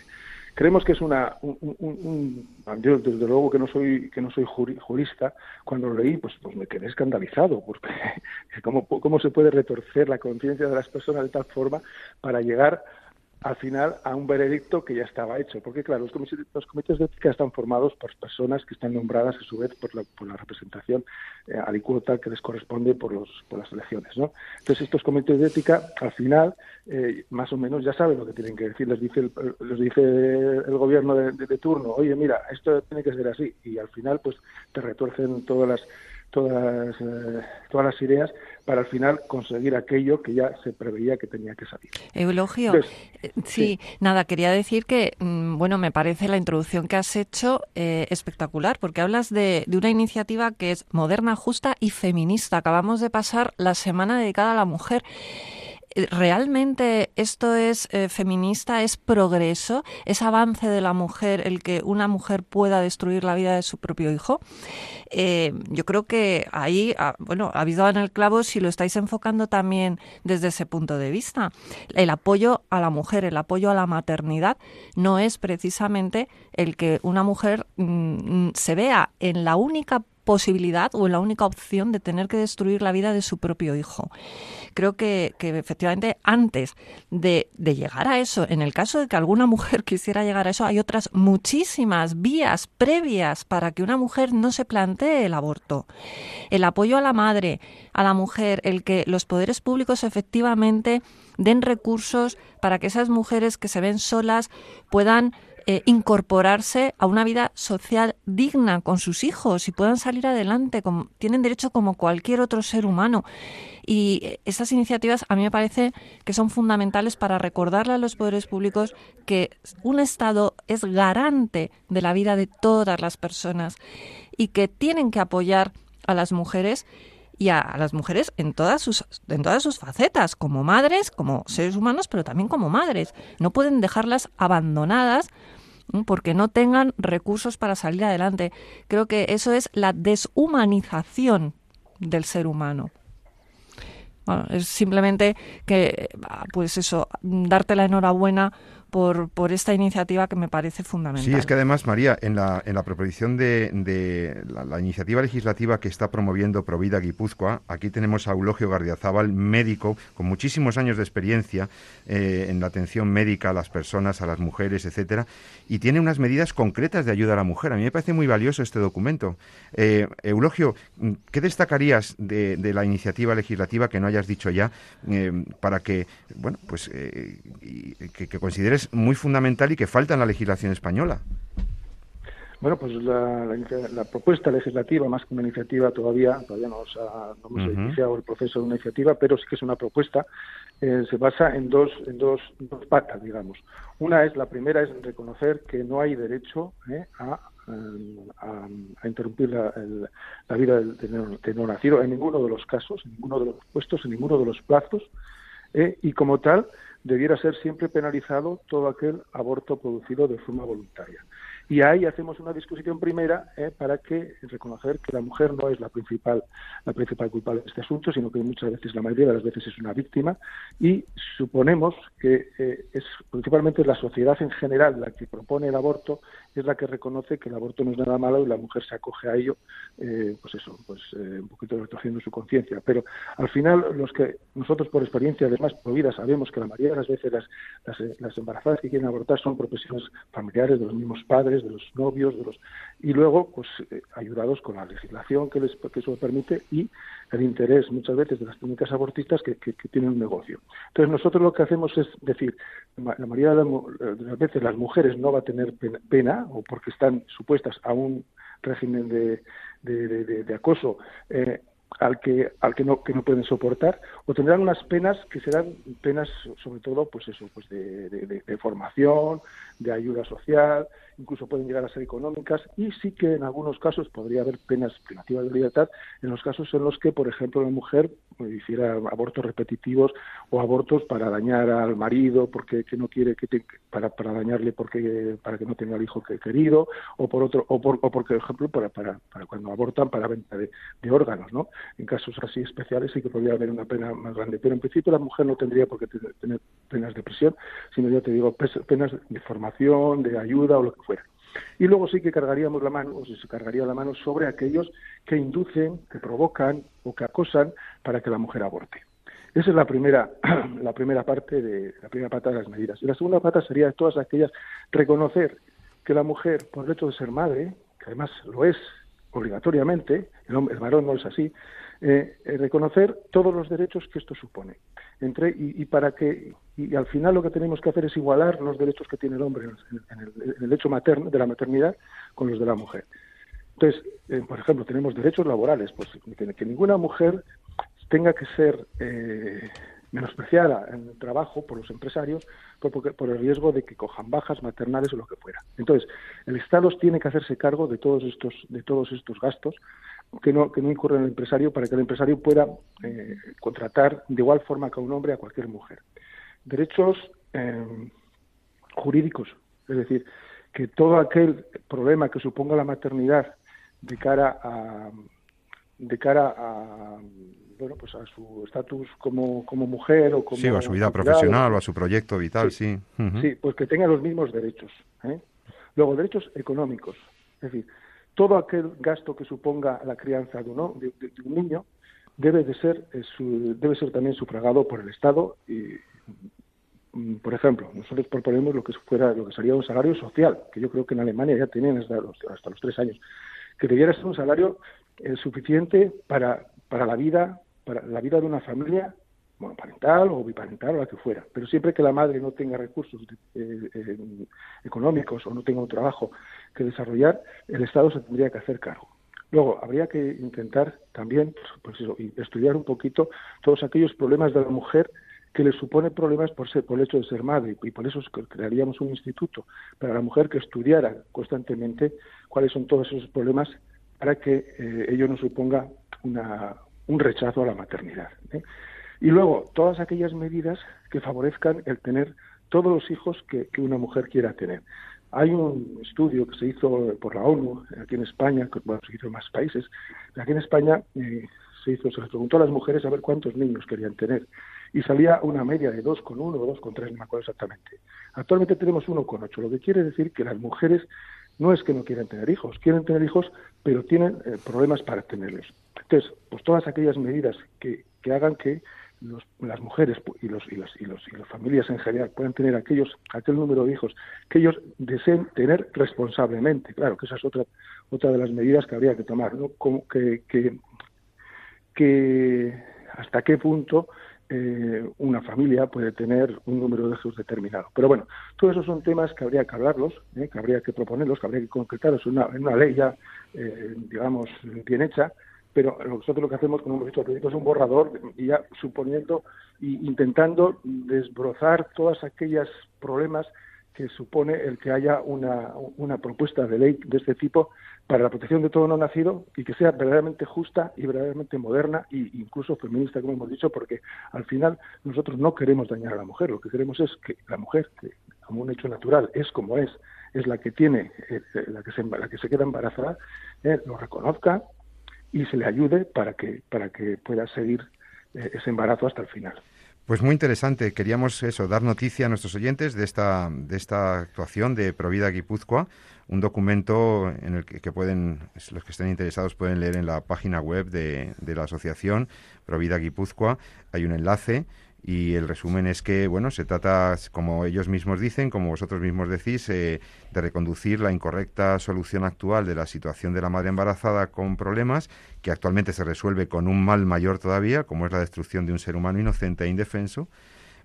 Creemos que es una un, yo desde luego que no soy que no soy jurista, cuando lo leí pues pues me quedé escandalizado porque cómo cómo se puede retorcer la conciencia de las personas de tal forma para llegar al final a un veredicto que ya estaba hecho. Porque, claro, los comités, los comités de ética están formados por personas que están nombradas a su vez por la, por la representación eh, alicuota que les corresponde por, los, por las elecciones. ¿no? Entonces, estos comités de ética, al final, eh, más o menos ya saben lo que tienen que decir. Les dice el, les dice el gobierno de, de, de turno, oye, mira, esto tiene que ser así. Y al final, pues te retuercen todas las todas, eh, todas las ideas para al final conseguir aquello que ya se preveía que tenía que salir. Eulogio, Entonces, eh, sí, sí, nada, quería decir que, mm, bueno, me parece la introducción que has hecho eh, espectacular, porque hablas de, de, una iniciativa que es moderna, justa y feminista. Acabamos de pasar la semana dedicada a la mujer. ¿Realmente esto es eh, feminista, es progreso, es avance de la mujer el que una mujer pueda destruir la vida de su propio hijo? Eh, yo creo que ahí, ah, bueno, habéis dado en el clavo si lo estáis enfocando también desde ese punto de vista. El apoyo a la mujer, el apoyo a la maternidad, no es precisamente el que una mujer mm, se vea en la única posibilidad o en la única opción de tener que destruir la vida de su propio hijo. Creo que, que efectivamente antes de, de, llegar a eso, en el caso de que alguna mujer quisiera llegar a eso, hay otras muchísimas vías previas para que una mujer no se plantee el aborto. El apoyo a la madre, a la mujer, el que los poderes públicos efectivamente den recursos para que esas mujeres que se ven solas puedan eh, incorporarse a una vida social digna con sus hijos y puedan salir adelante, como, tienen derecho como cualquier otro ser humano. Y eh, esas iniciativas a mí me parece que son fundamentales para recordarle a los poderes públicos que un Estado es garante de la vida de todas las personas y que tienen que apoyar a las mujeres y a, las mujeres en todas sus en todas sus facetas, como madres, como seres humanos, pero también como madres. No pueden dejarlas abandonadas porque no tengan recursos para salir adelante. Creo que eso es la deshumanización del ser humano. Bueno, es simplemente que, pues eso, darte la enhorabuena por, por esta iniciativa que me parece fundamental. Sí, es que además, María, en la, en la proposición de, de la, iniciativa legislativa que está promoviendo Provida Guipúzcoa, aquí tenemos a Eulogio Gardiazabal, médico con muchísimos años de experiencia eh, en la atención médica a las personas, a las mujeres, etcétera, y tiene unas medidas concretas de ayuda a la mujer. A mí me parece muy valioso este documento. Eh, Eulogio, ¿qué destacarías de, de, la iniciativa legislativa que no hayas dicho ya eh, para que, bueno, pues que, que consideres es muy fundamental y que falta en la legislación española. Bueno, pues la, la, la, propuesta legislativa, más que una iniciativa todavía, todavía no, ha, no hemos uh -huh. iniciado el proceso de una iniciativa, pero sí que es una propuesta, eh, se basa en dos, en dos, dos patas, digamos. Una es, la primera es reconocer que no hay derecho eh, a, a, a, interrumpir la, el, la vida del, del, no nacido en ninguno de los casos, en ninguno de los puestos, en ninguno de los plazos, eh, y como tal, debiera ser siempre penalizado todo aquel aborto producido de forma voluntaria. Y ahí hacemos una discusión primera eh, para que reconocer que la mujer no es la principal, la principal culpable de este asunto, sino que muchas veces, la mayoría de las veces, es una víctima. Y suponemos que eh, es principalmente la sociedad en general la que propone el aborto, es la que reconoce que el aborto no es nada malo y la mujer se acoge a ello, eh, pues eso, pues un poquito retorciendo su conciencia. Pero al final, los que nosotros por experiencia, además, por vida, sabemos que la mayoría de las veces las, las, las embarazadas que quieren abortar son profesiones familiares de los mismos padres, de los novios, de los y luego pues eh, ayudados con la legislación que les que eso permite y el interés muchas veces de las clínicas abortistas que, que, tienen un negocio. Entonces nosotros lo que hacemos es decir, la mayoría de, la, de las veces las mujeres no va a tener pena, o porque están supuestas a un régimen de, de, acoso eh, al que al que no que no pueden soportar o tendrán unas penas que serán penas sobre todo pues eso pues de, de, formación de ayuda social incluso pueden llegar a ser económicas y sí que en algunos casos podría haber penas privativas de libertad en los casos en los que por ejemplo la mujer pues, hiciera abortos repetitivos o abortos para dañar al marido porque que no quiere que te, para para dañarle porque para que no tenga el hijo que querido o por otro o por o porque por ejemplo para para para cuando abortan para venta de, de órganos no en casos así especiales sí que podría haber una pena más grande. Pero en principio la mujer no tendría por qué tener penas de prisión, sino ya te digo, penas de formación, de ayuda o lo que Y luego sí que cargaríamos la mano, o se cargaría la mano sobre aquellos que inducen, que provocan o que acosan para que la mujer aborte. Esa es la primera, la primera parte de la primera pata de las medidas. Y la segunda pata sería todas aquellas reconocer que la mujer, por el hecho de ser madre, que además lo es obligatoriamente, el, hombre, el varón no es así, eh, eh, reconocer todos los derechos que esto supone. Entre, y, para que, y al final lo que tenemos que hacer es igualar los derechos que tiene el hombre en, el, hecho materno, de la maternidad con los de la mujer. Entonces, eh, por ejemplo, tenemos derechos laborales, pues que, ninguna mujer tenga que ser menospreciada en el trabajo por los empresarios por, por, el riesgo de que cojan bajas maternales o lo que fuera. Entonces, el Estado tiene que hacerse cargo de todos estos, de todos estos gastos que no, que no incurra en el empresario para que el empresario pueda eh, contratar de igual forma que a un hombre a cualquier mujer. Derechos eh, jurídicos, es decir, que todo aquel problema que suponga la maternidad de cara a de cara a bueno pues a su estatus como, como mujer o como sí, a su vida profesional o a su proyecto vital sí. sí, pues que tenga los mismos derechos ¿eh? luego derechos económicos. Es decir todo aquel gasto que suponga la crianza de, uno, de, un niño debe de ser eh, debe ser también sufragado por el Estado y mm, por ejemplo, nosotros proponemos lo que fuera lo que sería un salario social, que yo creo que en Alemania ya tienen hasta los, hasta los tres años, que debiera ser un salario eh, suficiente para, para la vida para la vida de una familia monoparental o biparental o la que fuera, pero siempre que la madre no tenga recursos eh, eh, económicos o no tenga un trabajo que desarrollar, el Estado se tendría que hacer cargo. Luego, habría que intentar también estudiar un poquito todos aquellos problemas de la mujer que le supone problemas por, ser, por el hecho de ser madre y por eso crearíamos un instituto para la mujer que estudiara constantemente cuáles son todos esos problemas para que eh, ello no suponga una, un rechazo a la maternidad. Y luego, todas aquellas medidas que favorezcan el tener todos los hijos que, una mujer quiera tener. Hay un estudio que se hizo por la ONU aquí en España, que bueno, se hizo en más países. Aquí en España eh, se hizo, se les preguntó a las mujeres a ver cuántos niños querían tener y salía una media de 2,1 o 2,3, no me acuerdo exactamente. Actualmente tenemos 1,8, lo que quiere decir que las mujeres no es que no quieran tener hijos, quieren tener hijos, pero tienen eh, problemas para tenerlos. Entonces, pues todas aquellas medidas que hagan que las mujeres y los, y, los, y, los, y las familias en general puedan tener aquellos aquel número de hijos que ellos deseen tener responsablemente. Claro que esa es otra otra de las medidas que habría que tomar no que, que, que hasta qué punto eh, una familia puede tener un número de hijos determinado. Pero bueno, todos esos son temas que habría que hablarlos, eh, que habría que proponerlos, que habría que concretarlos en una, una ley ya, eh, digamos, bien hecha, pero nosotros lo que hacemos, como hemos dicho al es un borrador ya suponiendo e intentando desbrozar todos aquellos problemas que supone el que haya una, una propuesta de ley de este tipo para la protección de todo no nacido y que sea verdaderamente justa y verdaderamente moderna e incluso feminista, como hemos dicho, porque al final nosotros no queremos dañar a la mujer, lo que queremos es que la mujer, que como un hecho natural es como es, es la que tiene, eh, la, que se, la que se queda embarazada, eh, lo reconozca, y se le ayude para que, para que pueda seguir eh, ese embarazo hasta el final. Pues muy interesante. Queríamos eso, dar noticia a nuestros oyentes de esta, de esta actuación de Provida Guipúzcoa, un documento en el que, pueden, los que estén interesados pueden leer en la página web de, de la asociación Provida Guipúzcoa. Hay un enlace y el resumen es que, bueno, se trata, como ellos mismos dicen, como vosotros mismos decís, eh, de reconducir la incorrecta solución actual de la situación de la madre embarazada con problemas, que actualmente se resuelve con un mal mayor todavía, como es la destrucción de un ser humano inocente e indefenso,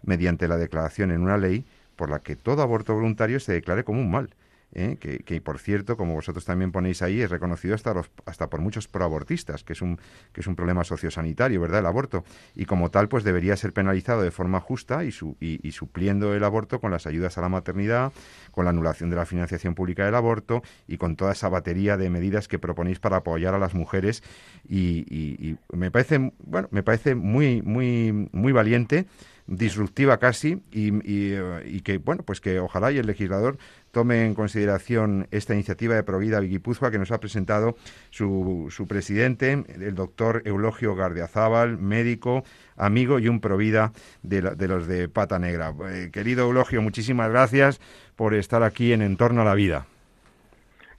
mediante la declaración en una ley por la que todo aborto voluntario se declare como un mal ¿eh? que, por cierto, como vosotros también ponéis ahí, es reconocido hasta, los, hasta por muchos proabortistas, que es, un, que es un problema sociosanitario, ¿verdad?, el aborto. Y como tal, pues debería ser penalizado de forma justa y, su, y, supliendo el aborto con las ayudas a la maternidad, con la anulación de la financiación pública del aborto y con toda esa batería de medidas que proponéis para apoyar a las mujeres. Y, me parece, bueno, me parece muy, muy, muy valiente disruptiva casi y, y, que bueno pues que ojalá y el legislador tome en consideración esta iniciativa de Provida Guipúzcoa que nos ha presentado su, su presidente, el doctor Eulogio Gardiazábal, médico, amigo y un Provida de, de los de Pata Negra. Eh, querido Eulogio, muchísimas gracias por estar aquí en Entorno a la Vida.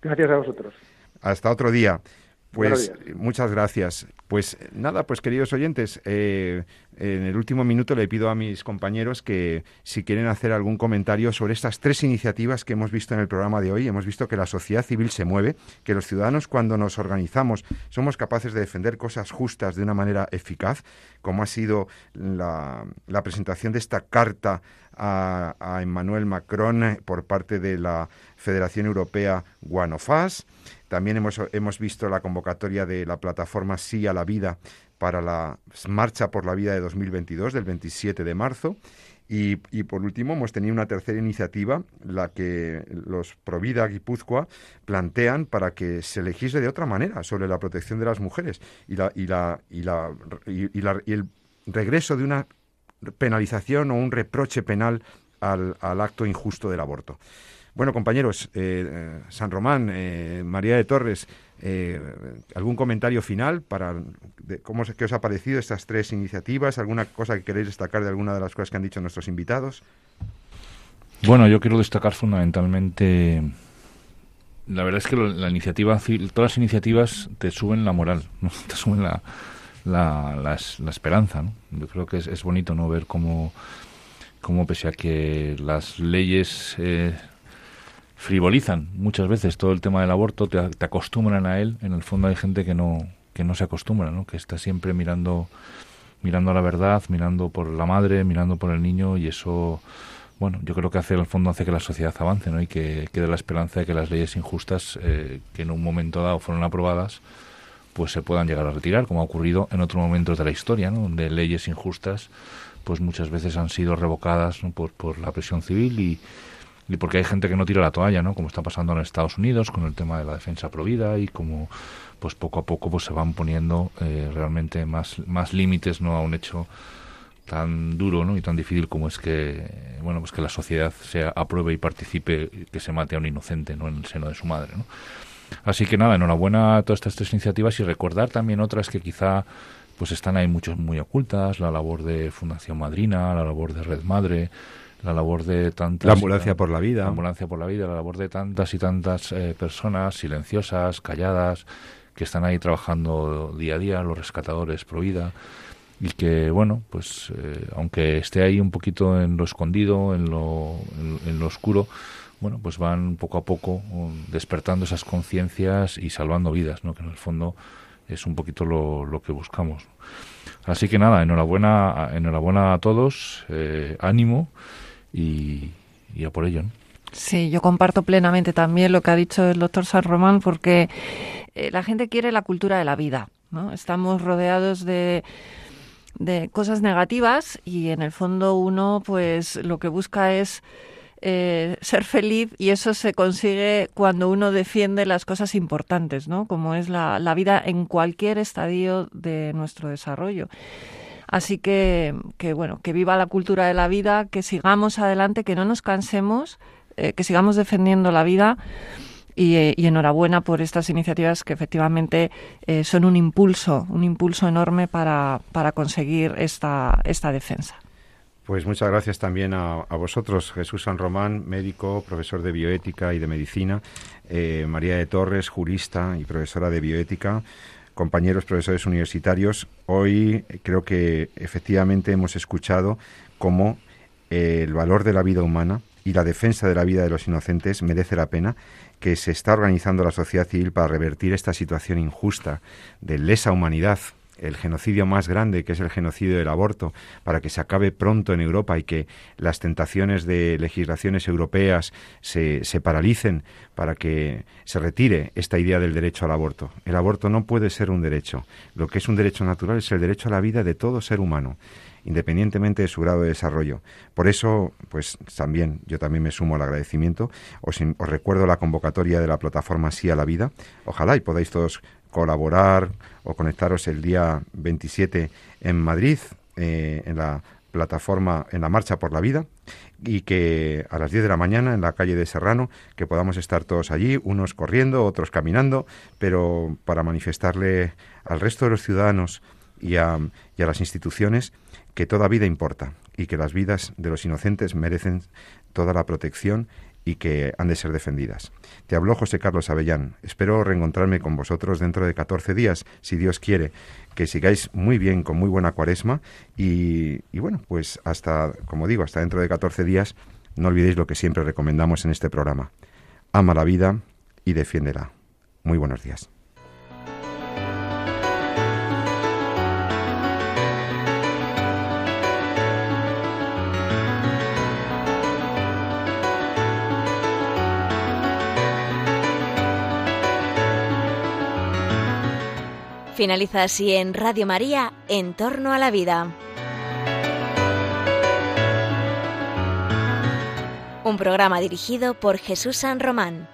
Gracias a vosotros. Hasta otro día. Pues muchas gracias. Pues nada, pues queridos oyentes, eh, en el último minuto le pido a mis compañeros que si quieren hacer algún comentario sobre estas tres iniciativas que hemos visto en el programa de hoy. Hemos visto que la sociedad civil se mueve, que los ciudadanos cuando nos organizamos somos capaces de defender cosas justas de una manera eficaz, como ha sido la, presentación de esta carta a, a Emmanuel Macron por parte de la Federación Europea Us. También hemos, hemos visto la convocatoria de la plataforma Sí a la Vida para la Marcha por la Vida de 2022, del 27 de marzo. Y, por último, hemos tenido una tercera iniciativa, la que los Provida Guipúzcoa plantean para que se legisle de otra manera sobre la protección de las mujeres y, la, y, la, y, la, y, la, y el regreso de una penalización o un reproche penal al, al acto injusto del aborto. Bueno, compañeros, eh, eh, San Román, eh, María de Torres, ¿algún comentario final para cómo qué os ha parecido estas tres iniciativas? ¿Alguna cosa que queréis destacar de alguna de las cosas que han dicho nuestros invitados? Bueno, yo quiero destacar fundamentalmente la verdad es que la iniciativa, todas las iniciativas te suben la moral, ¿no? te suben la, esperanza. ¿no? Yo creo que es, bonito no ver cómo, cómo, pese a que las leyes frivolizan muchas veces todo el tema del aborto, te, acostumbran a él. En el fondo hay gente que no, que no se acostumbra, ¿no? que está siempre mirando, mirando a la verdad, mirando por la madre, mirando por el niño y eso, bueno, yo creo que hace, el fondo hace que la sociedad avance ¿no? y que quede la esperanza de que las leyes injustas eh, que en un momento dado fueron aprobadas, pues se puedan llegar a retirar, como ha ocurrido en otros momentos de la historia, ¿no? donde leyes injustas pues muchas veces han sido revocadas por, por la presión civil y y porque hay gente que no tira la toalla, ¿no? Como está pasando en Estados Unidos con el tema de la defensa provida y como pues poco a poco pues se van poniendo eh, realmente más más límites no a un hecho tan duro ¿no? y tan difícil como es que bueno pues que la sociedad se apruebe y participe que se mate a un inocente no en el seno de su madre ¿no? así que nada enhorabuena a todas estas tres iniciativas y recordar también otras que quizá pues están ahí muchos muy ocultas la labor de Fundación Madrina la labor de Red Madre la labor de tantas... La ambulancia por la vida. La ambulancia por la vida, la labor de tantas y tantas eh, personas silenciosas, calladas, que están ahí trabajando día a día, los rescatadores pro vida, y que, bueno, pues eh, aunque esté ahí un poquito en lo escondido, en lo, en, lo oscuro, bueno, pues van poco a poco um, despertando esas conciencias y salvando vidas, ¿no? Que en el fondo es un poquito lo, lo que buscamos. Así que nada, enhorabuena, enhorabuena a todos, eh, ánimo y, a por ello. Sí, yo comparto plenamente también lo que ha dicho el doctor San Román, porque eh, la gente quiere la cultura de la vida. ¿no? Estamos rodeados de, de cosas negativas y en el fondo uno pues lo que busca es eh, ser feliz y eso se consigue cuando uno defiende las cosas importantes, ¿no? Como es la, vida en cualquier estadio de nuestro desarrollo. Así que, que, bueno, que viva la cultura de la vida, que sigamos adelante, que no nos cansemos, eh, que sigamos defendiendo la vida. Y, y, enhorabuena por estas iniciativas que efectivamente eh, son un impulso, un impulso enorme para, para conseguir esta, esta defensa. Pues muchas gracias también a, vosotros, Jesús San Román, médico, profesor de bioética y de medicina, María de Torres, jurista y profesora de bioética compañeros profesores universitarios, hoy creo que efectivamente hemos escuchado cómo eh, el valor de la vida humana y la defensa de la vida de los inocentes merece la pena, que se está organizando la sociedad civil para revertir esta situación injusta de lesa humanidad el genocidio más grande, que es el genocidio del aborto, para que se acabe pronto en Europa y que las tentaciones de legislaciones europeas se, se paralicen para que se retire esta idea del derecho al aborto. El aborto no puede ser un derecho. Lo que es un derecho natural es el derecho a la vida de todo ser humano independientemente de su grado de desarrollo. Por eso, pues también, yo también me sumo al agradecimiento. Os, os recuerdo la convocatoria de la plataforma Sí a la Vida. Ojalá y podáis todos colaborar o conectaros el día 27 en Madrid, eh, en la plataforma, en la Marcha por la Vida, y que a las 10 de la mañana en la calle de Serrano, que podamos estar todos allí, unos corriendo, otros caminando, pero para manifestarle al resto de los ciudadanos y a, y a las instituciones que toda vida importa y que las vidas de los inocentes merecen toda la protección y que han de ser defendidas. Te habló José Carlos Avellán. Espero reencontrarme con vosotros dentro de 14 días, si Dios quiere. Que sigáis muy bien, con muy buena cuaresma y, y bueno, pues hasta, como digo, hasta dentro de 14 días, no olvidéis lo que siempre recomendamos en este programa. Ama la vida y defiéndela. Muy buenos días. Finaliza así en Radio María, En torno a la vida. Un programa dirigido por Jesús San Román.